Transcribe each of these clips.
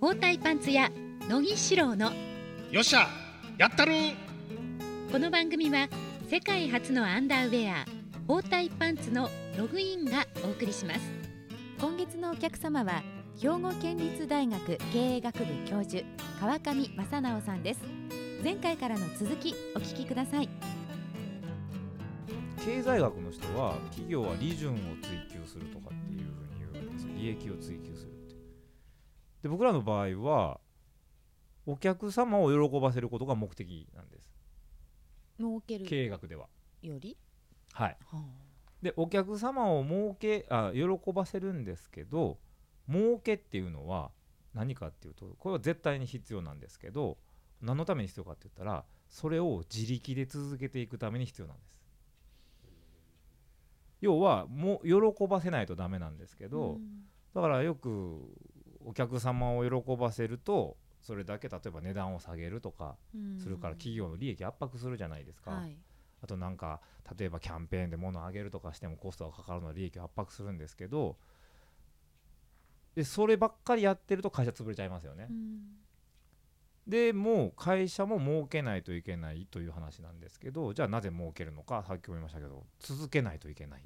包帯パンツ屋乃木志郎のよっしゃやったるこの番組は世界初のアンダーウェア包帯パンツのログインがお送りします。今月のお客様は兵庫県立大学経営学部教授川上正直さんです。前回からの続きお聞きください。経済学の人は企業は利潤を追求するとかっていうふうに言うんですよ。利益を追求するで僕らの場合はお客様を喜ばせることが目的なんです。儲ける。経営学では。より、はい。はでお客様を儲けあ喜ばせるんですけど儲けっていうのは何かっていうとこれは絶対に必要なんですけど何のために必要かって言ったらそれを自力で続けていくために必要なんです。要はもう喜ばせないとダメなんですけあど、だからよくお客様を喜ばせるとそれだけ例えば値段を下げるとかうんするから企業の利益圧迫するじゃないですか、はいあとなんか例えばキャンペーンで物を上げるとかしてもコストがかかるのは利益を圧迫するんですけどでそればっかりやってると会社潰れちゃいますよねう。んでもう会社も儲けないといけないという話なんですけどじゃあなぜ儲けるのかさっきも言いましたけど続けないといけない。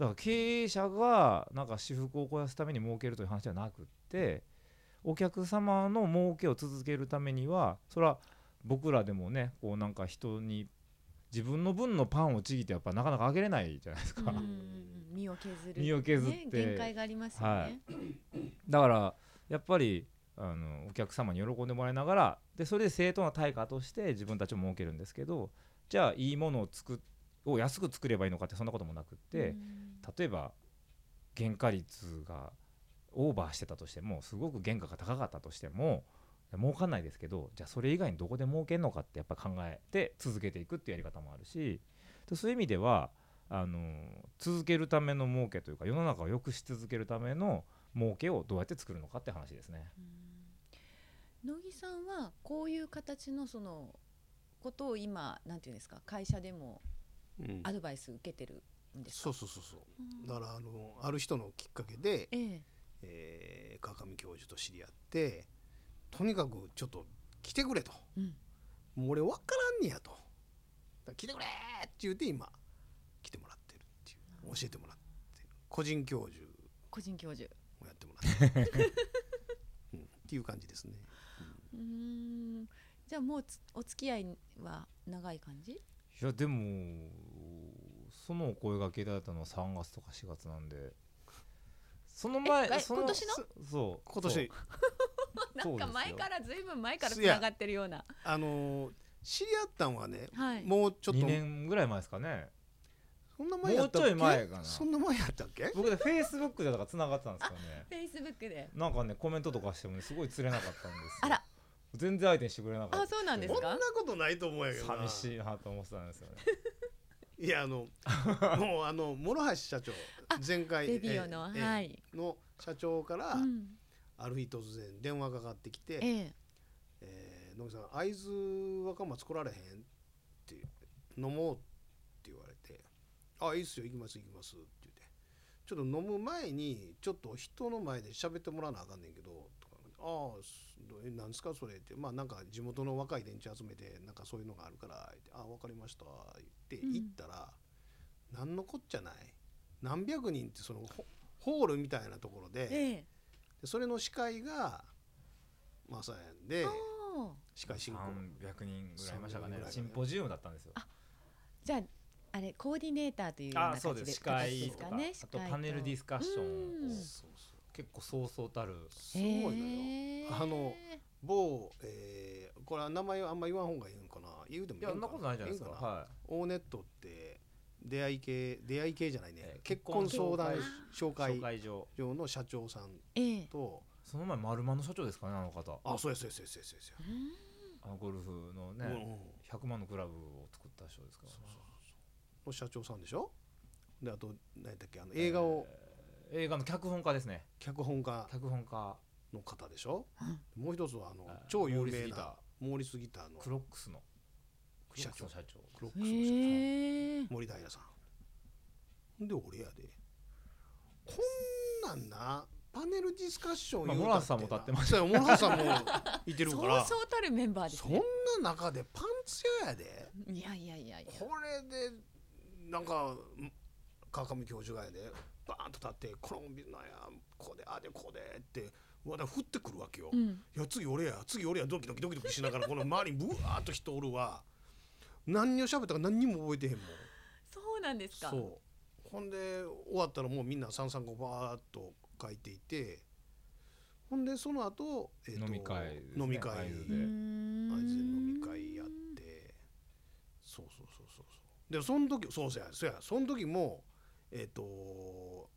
だから経営者がなんか私服を肥やすために儲けるという話ではなくってお客様の儲けを続けるためにはそれは僕らでもねこうなんか人に自分の分のパンをちぎってやっぱなかなかあげれないじゃないですか、うん身を削る身を削って。ね、限界がありますよね、はい。だからやっぱりあのお客様に喜んでもらいながらでそれで正当な対価として自分たちも儲けるんですけどじゃあいいものを作っを安く作ればいいのかってそんなこともなくって、例えば原価率がオーバーしてたとしてもすごく原価が高かったとしても儲かんないですけどじゃあそれ以外にどこで儲けるのかってやっぱ考えて続けていくっていうやり方もあるしでそういう意味ではあの続けるための儲けというか世の中を良くし続けるための儲けをどうやって作るのかって話ですね。うん乃木さんはこういう形のそのことを今なんていうんですか会社でもうんアドバイス受けてるんですか、そうそうそうそう。うんだからあのある人のきっかけで、ええ。えー、川上教授と知り合ってとにかくちょっと来てくれと。うん。もう俺分からんねやと。来てくれって言うて今来てもらってるっていう。教えてもらってる。個人教授。個人教授。をやってもらってる、うん、っていう感じですね。うーん。じゃあもうつお付き合いは長い感じ？いやでもそのお声がけいただいたのは3月とか4月なんで。その前ええそ今年の？そそう。今年。そう。なんか前からずいぶん前からつながってるような。あのー知り合ったんはね、はい。もうちょっと。2年ぐらい前ですかね。そんな前やったっけ？もうちょい前かな。そんな前やったっけ？僕でフェイスブックでだからつながってたんですよね。フェイスブックで。なんかねコメントとかしてもねすごい釣れなかったんですよ。あら。全然相手にしてくれなかったあそうなんですか？そんなことないと思うんやけどな。寂しいなと思ってたんですよね いやあの もうあの諸橋社長前回デビオのええはいの社長から、うんある日突然電話がかかってきてええ「えー野木さん会津若松来られへん?」って言って「飲もう」って言われて「あいいっすよ行きます行きます」って言って「ちょっと飲む前にちょっと人の前で喋ってもらわなあかんねんけど」とか「ああすえなんですかそれ」って。まあなんか地元の若い連中集めてなんかそういうのがあるから言って「あ分かりました」言ってうん。行ったら、何のこっちゃない。何百人ってそのホホールみたいなところで。ええ。でそれの司会がまさやんであ司会進行。300人ぐらいいましたかね。300人ぐらい。かねシンポジウムだったんですよ。あじゃああれコーディネーターというようなあそうです。司会形とか。ねあとパネルディスカッションうん。をそうそう結構そうそうたる。すごいのよ、へえあの某、えーこれは名前はあんま言わん方がいいのかな。言うでもいやそんなことないじゃないですか。いいオーネットって出会い系出会い系じゃないね、えー結婚相談紹い介紹介所所の社長さんええと。その前丸間の社長ですかねあの方。あそうやそうやそうやそうやそうやあのゴルフのねうんうん。100万のクラブを作った人ですから。ねの社長さんでしょ？であと何だっけ？あの映画をえー映画の脚本家ですね。脚本家。脚本家。の方でしょ？もう一つはあのはい超有名なモーリスギター。の。クロックスの。社長社長。クロックスの社長。森平さん。で俺やで。こんなんなパネルディスカッションモラハさんも立ってましたよモラハさんもいてるそうから。そうたるメンバーですそんねな中でパンツ屋やで。いやいやいやいや。これでなんか川上教授がやでバーンと立って「このビなんやこうでああでこうで」ってわだ降ってくるわけよ。いうん。や次俺や次俺やドキドキドキドキしながらこの周りにブワーっと人おるわ。何を喋ったか何にも覚えてへんもん。そうなんですか。そう。ほんで終わったらもうみんな三三五バーっと書いていてほんでその後、えーと飲み会ね飲み会。会津うーん。会津で飲み会やって。そうそうそうそうそう。でその時そうそうやそうやその時もえっ、と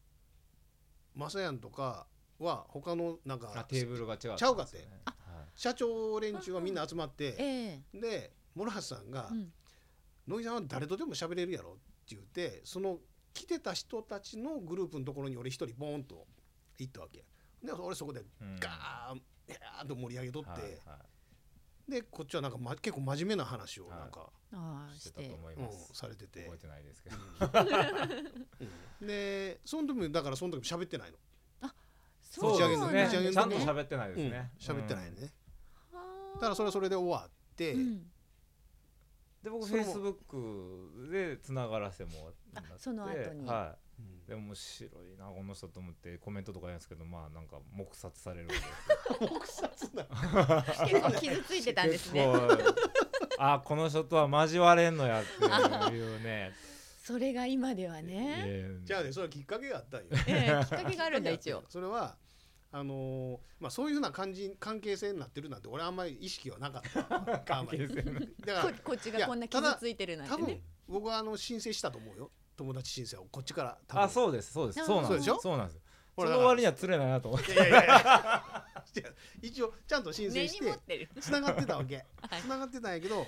マサヤンとかは他のなんかあテーブルが違うちゃうかって。はい。社長連中がみんな集まってええ。で諸橋さんがうん「乃木さんは誰とでも喋れるやろ」って言ってその来てた人たちのグループのところに俺一人ボーンと行ったわけ。で俺そこでうん。ガーンガーンと盛り上げとって、はいはいでこっちはなんか、ま、結構真面目な話をなんか、ああししててたと思いうんます、されてて。覚えてないですけど、うん。でその時もだからその時も喋ってないの、そうですね。打ちゃんと喋ってないですうん。ね喋ってないね、はあだからそれはそれで終わって、うん。で僕フェイスブックでつながらせてもらって。あその後に。はうんいでも面白いなこの人と思ってコメントとか言うんですけどまあなんか黙殺されるんで。黙殺な結構 傷ついてたんです。ねあこの人とは交われんのやっていうね。それが今ではね。えーじゃあねそれはきっかけがあったんよ。ええきっかけがあるんだ一応。それはあのーまあそういうふうな感じ関係性になってるなんて俺あんまり意識はなかった。関係性の。だからここっちがこんな傷ついてるなん多分てね僕はあの申請したと思うよ友達申請をこっちから多分あそうです。そうです。そうなんです。そうなんです。その割には釣れないなと思って。いやいやいや。いや一応ちゃんと申請根してに持ってる。つながってたわけ。はい。つながってたんやけど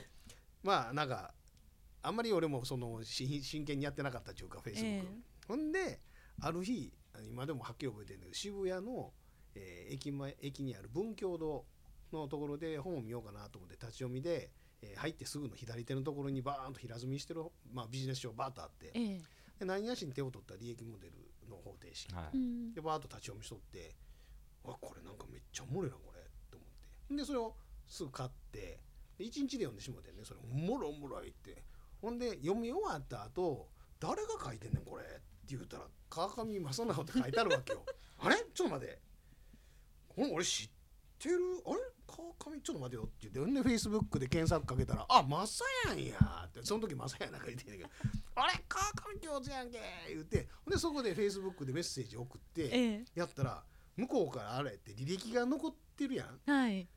まあなんかあんまり俺もそのし真剣にやってなかったっていうかフェイスブックえ。ほんである日今でもはっきり覚えてるんだけど渋谷の、えー駅前駅にある文教堂のところで本を見ようかなと思って立ち読みで、えー入ってすぐの左手のところにバーンと平積みしてる、まあ、ビジネス書がバーッとあってええ。で何やしに手を取った利益モデルの方程式。はい。うん。でバーッと立ち読みしとってあこれなんかめっちゃおもろいなこれと思って。でそれをすぐ買ってで1日で読んでしもてねそれおもろいおもろいって。ほんで読み終わった後誰が書いてんねんこれって言ったら川上正直って書いてあるわけよ。あれ？ちょっと待って。これ俺知ってる？あれ？川上ちょっと待てよって言ってほんでフェイスブックで検索かけたら「あマサやんや」ってその時マサやなんか言ってんねんけど「あれ川上教授やんけ」言ってほんでそこでフェイスブックでメッセージ送ってえやったら向こうからあれって履歴が残ってるやん。えはい。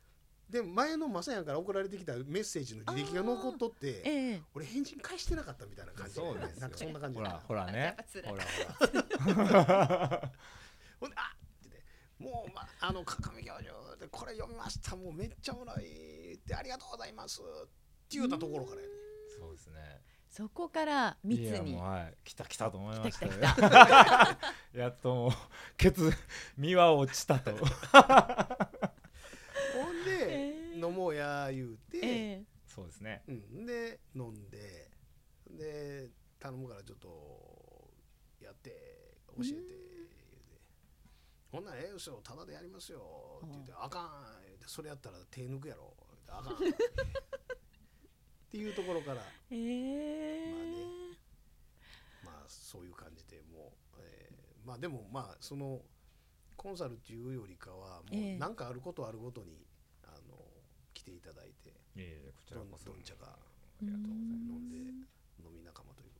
で前のマサヤンから送られてきたメッセージの履歴が残っとってええ。俺返信返してなかったみたいな感じ。で、そうでなんかそんな感じほでらほらね。ほらほら。ほんで「あもう、ま、あの川上教授でこれ読みましたもうめっちゃおもろい」って「ありがとうございます」って言ったところからやね。そうですね。そこから密いやにもうはい来た来たと思いました。よ来た来 やっともうケツ身は落ちたと。ほんでえ「飲もうや」言うて、ええ。そうですね。うん、で飲んでで頼むからちょっとやって教えて「ほんならええですよただでやりますよ」って言って「あかん」言うて「それやったら手抜くやろ」言うて「あかん」っていうところからええ。まあね。まあそういう感じでもう、えーまあでもまあそのコンサルっていうよりかはもええ。う何かあることあるごとにあの来ていただいていえいえこちらこそ。どんどん茶がありがとうございます。飲んで飲み仲間というか。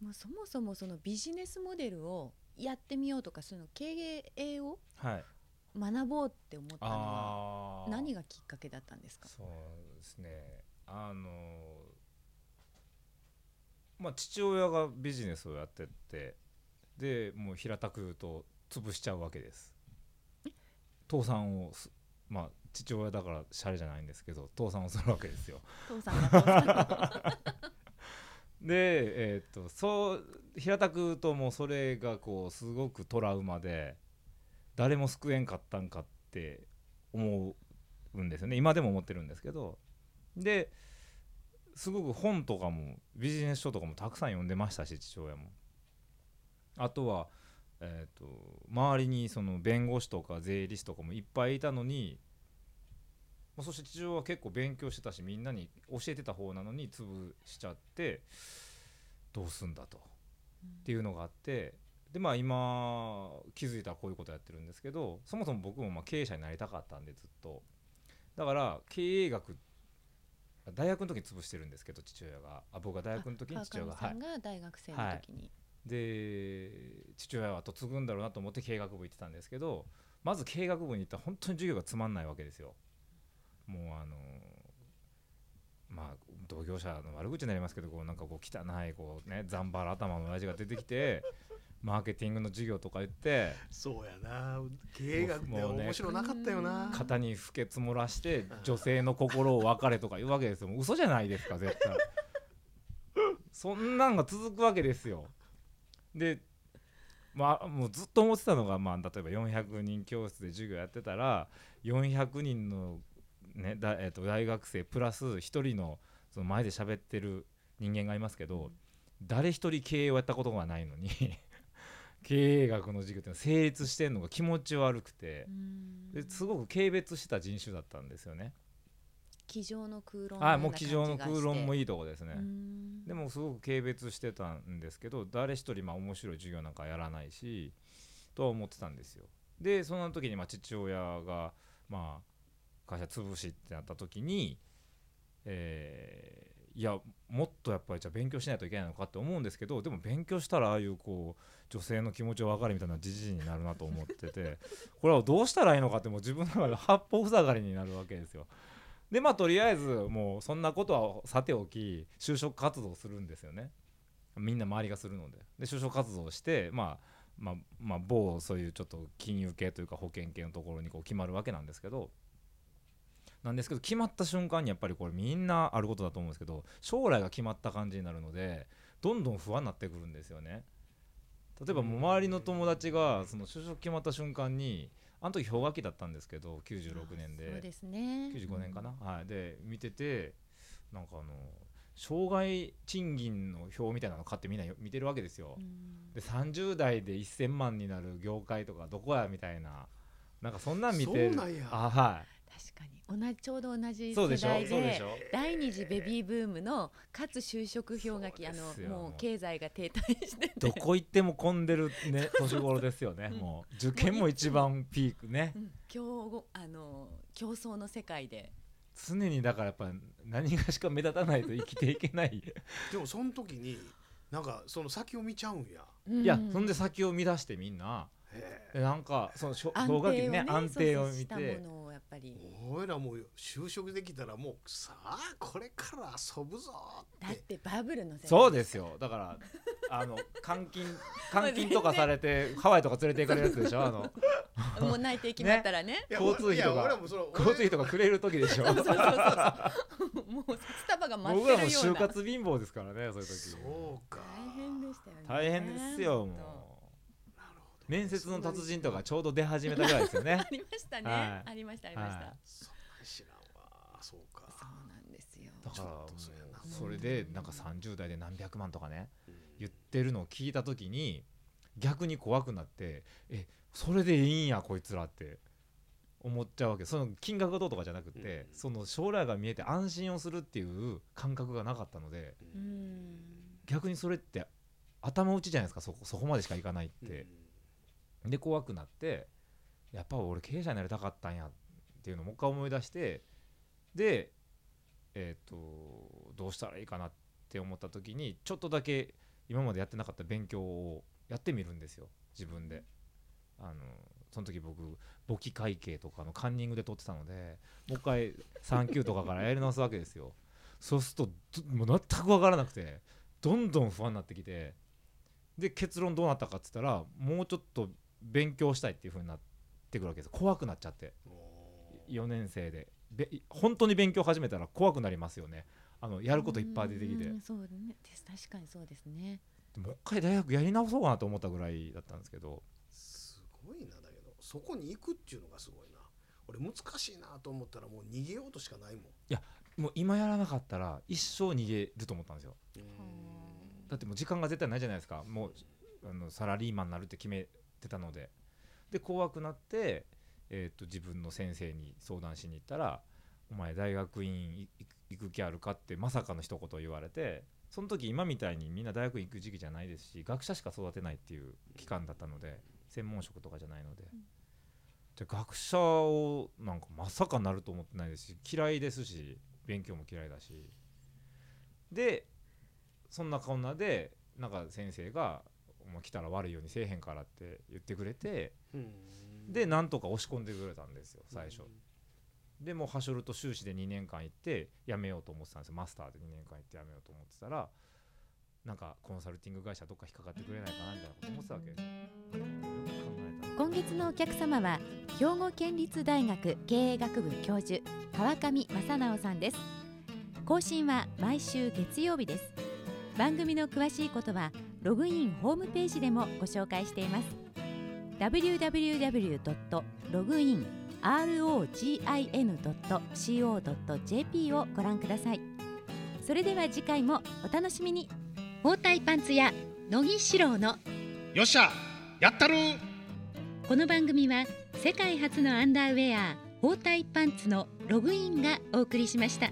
もうそもそもそのビジネスモデルをやってみようとかその経営をはい。学ぼうって思ったのは何がきっかけだったんですか？そうですね。あのまあ父親がビジネスをやっててでもう平たく言うと潰しちゃうわけです。倒産をすまあ父親だからシャレじゃないんですけど倒産をするわけですよ。父さんが父さんがでえーっとそう平たく言うともうそれがこうすごくトラウマで誰も救えんかったんかって思うんですよね。今でも思ってるんですけど。ですごく本とかもビジネス書とかもたくさん読んでましたし父親も。あとはえー、と周りにその弁護士とか税理士とかもいっぱいいたのに、まあ、そして父親は結構勉強してたしみんなに教えてた方なのに潰しちゃってどうすんだと。っていうのがあってでまあ今気づいたらこういうことやってるんですけどそもそも僕もまあ経営者になりたかったんでずっと。だから経営学大学の時に潰してるんですけど父親が。あ僕が大学の時に父親が。が大学生の時に、で父親は後継ぐんだろうなと思って経営学部行ってたんですけどまず経営学部に行ったら本当に授業がつまんないわけですよもうあのまあ同業者の悪口になりますけどこうなんかこう汚いこうねざんばら頭の親父が出てきて マーケティングの授業とか言ってそうやな。経営学っても面白なかったよな。肩に不潔漏らして女性の心を別れとか言うわけですよ。もう嘘じゃないですか絶対。そんなんが続くわけですよ。でまあもうずっと思ってたのが、まあ、例えば400人教室で授業やってたら400人の、ねだえー、と大学生プラス1人のその前で喋ってる人間がいますけど誰一人経営をやったことがないのに 経営学の授業って成立してんのが気持ち悪くてうんですごく軽蔑した人種だったんですよね。机上の空論あもう机上の空論もいいいとこですね。でもすごく軽蔑してたんですけど誰一人まあ面白い授業なんかやらないしとは思ってたんですよ。でその時にまあ父親がまあ会社潰しってなった時に、えーいやもっとやっぱりじゃ勉強しないといけないのかって思うんですけどでも勉強したらああいうこう女性の気持ちを分かるみたいなじじいになるなと思ってて これはどうしたらいいのかってもう自分の中で八方塞がりになるわけですよ。でまあとりあえずもうそんなことはさておき就職活動するんですよねみんな周りがするのでで就職活動をしてまあまあまあ某そういうちょっと金融系というか保険系のところにこう決まるわけなんですけどなんですけど決まった瞬間にやっぱりこれみんなあることだと思うんですけど将来が決まった感じになるのでどんどん不安になってくるんですよね。例えばもう周りの友達がその就職決まった瞬間にあの時氷河期だったんですけど96年で。そうですね。95年かな、はい、で見ててなんかあの障害賃金の表みたいなの買ってみんな見てるわけですよ。う、ん。で30代で1000万になる業界とかどこやみたいななんかそんなん見てあは確かに。同じちょうど同じ世代で第二次ベビーブームのかつ就職氷河期あのもう経済が停滞しててどこ行っても混んでるね 年頃ですよね、うんもう受験も一番ピークね。うん。競合あの競争の世界で。常にだからやっぱ何がしか目立たないと生きていけない。でもその時になんかその先を見ちゃうんや。いやそんで先を乱してみんな。なんかそのしょ安氷河期ねね安定を見てぱり。え俺らもう就職できたらもうさあこれから遊ぶぞだっっててバブルのそうですよ。だからあの監禁 監禁とかされてハワイとか連れて行かれるやつでしょ？あのもう内定決まったらね。い や交通費とか交通費とかくれる時でしょ？そうそうそうそう。もうスタバが待っ僕らもてるような。就活貧乏ですからねそういう時。そうか。大変でしたよね。大変ですよ本もう面接の達人とかちょうど出始めたぐらいですよね。当 ありましたね、はい。ありましたありました、はい。そんなん知らんわ。そうか。そうなんですよ。だからそれでなんか30代で何百万とかねうん。言ってるのを聞いた時に逆に怖くなってえそれでいいんやこいつらって思っちゃうわけ。その金額がどうとかじゃなくて、うん。その将来が見えて安心をするっていう感覚がなかったのでううん。ん逆にそれって頭打ちじゃないですか。そこそこまでしかいかないって、で怖くなってやっぱ俺経営者になりたかったんやっていうのをもう一回思い出してでえっ、とどうしたらいいかなって思った時にちょっとだけ今までやってなかった勉強をやってみるんですよ自分で。あのその時僕簿記会計とかのカンニングで取ってたのでもう一回3級とかからやり直すわけですよそうするともう全く分からなくてどんどん不安になってきてで結論どうなったかっつったらもうちょっと勉強したいっていう風になってくるわけです。怖くなっちゃって。おー。4年生で。べ本当に勉強始めたら怖くなりますよね。あのやることいっぱい出てきて。うんそうね。です確かにそうですね。でもう一回大学やり直そうかなと思ったぐらいだったんですけど。すごいなだけど。そこに行くっていうのがすごいな。俺難しいなと思ったらもう逃げようとしかないもん。もう今やらなかったら一生逃げると思ったんですよ。うん。だってもう時間が絶対ないじゃないですか。もうあのサラリーマンになるって決めってたのでで怖くなって、えー、と自分の先生に相談しに行ったら「お前大学院い行く気あるか?」ってまさかの一言言われてその時今みたいにみんな大学院行く時期じゃないですし学者しか育てないっていう期間だったので専門職とかじゃないので。で学者をなんかまさかなると思ってないですし嫌いですし勉強も嫌いだしでそんなこんなでなんか先生が「お前来たら悪いようにせえへんから」って言ってくれてうん。でなんとか押し込んでくれたんですよ最初。でもうはしょると修士で2年間行って辞めようと思ってたんですよ。マスターで2年間行って辞めようと思ってたらなんかコンサルティング会社どっか引っかかってくれないかなみたいなこと思ってたわけ。ですよ今月のお客様は兵庫県立大学経営学部教授川上正直さんです。更新は毎週月曜日です。番組の詳しいことはログインホームページでもご紹介しています。www.login.co.jp をご覧くださいそれでは次回もお楽しみに包帯パンツ屋乃木志郎のよっしゃやったるこの番組は世界初のアンダーウェア包帯パンツのログインがお送りしました。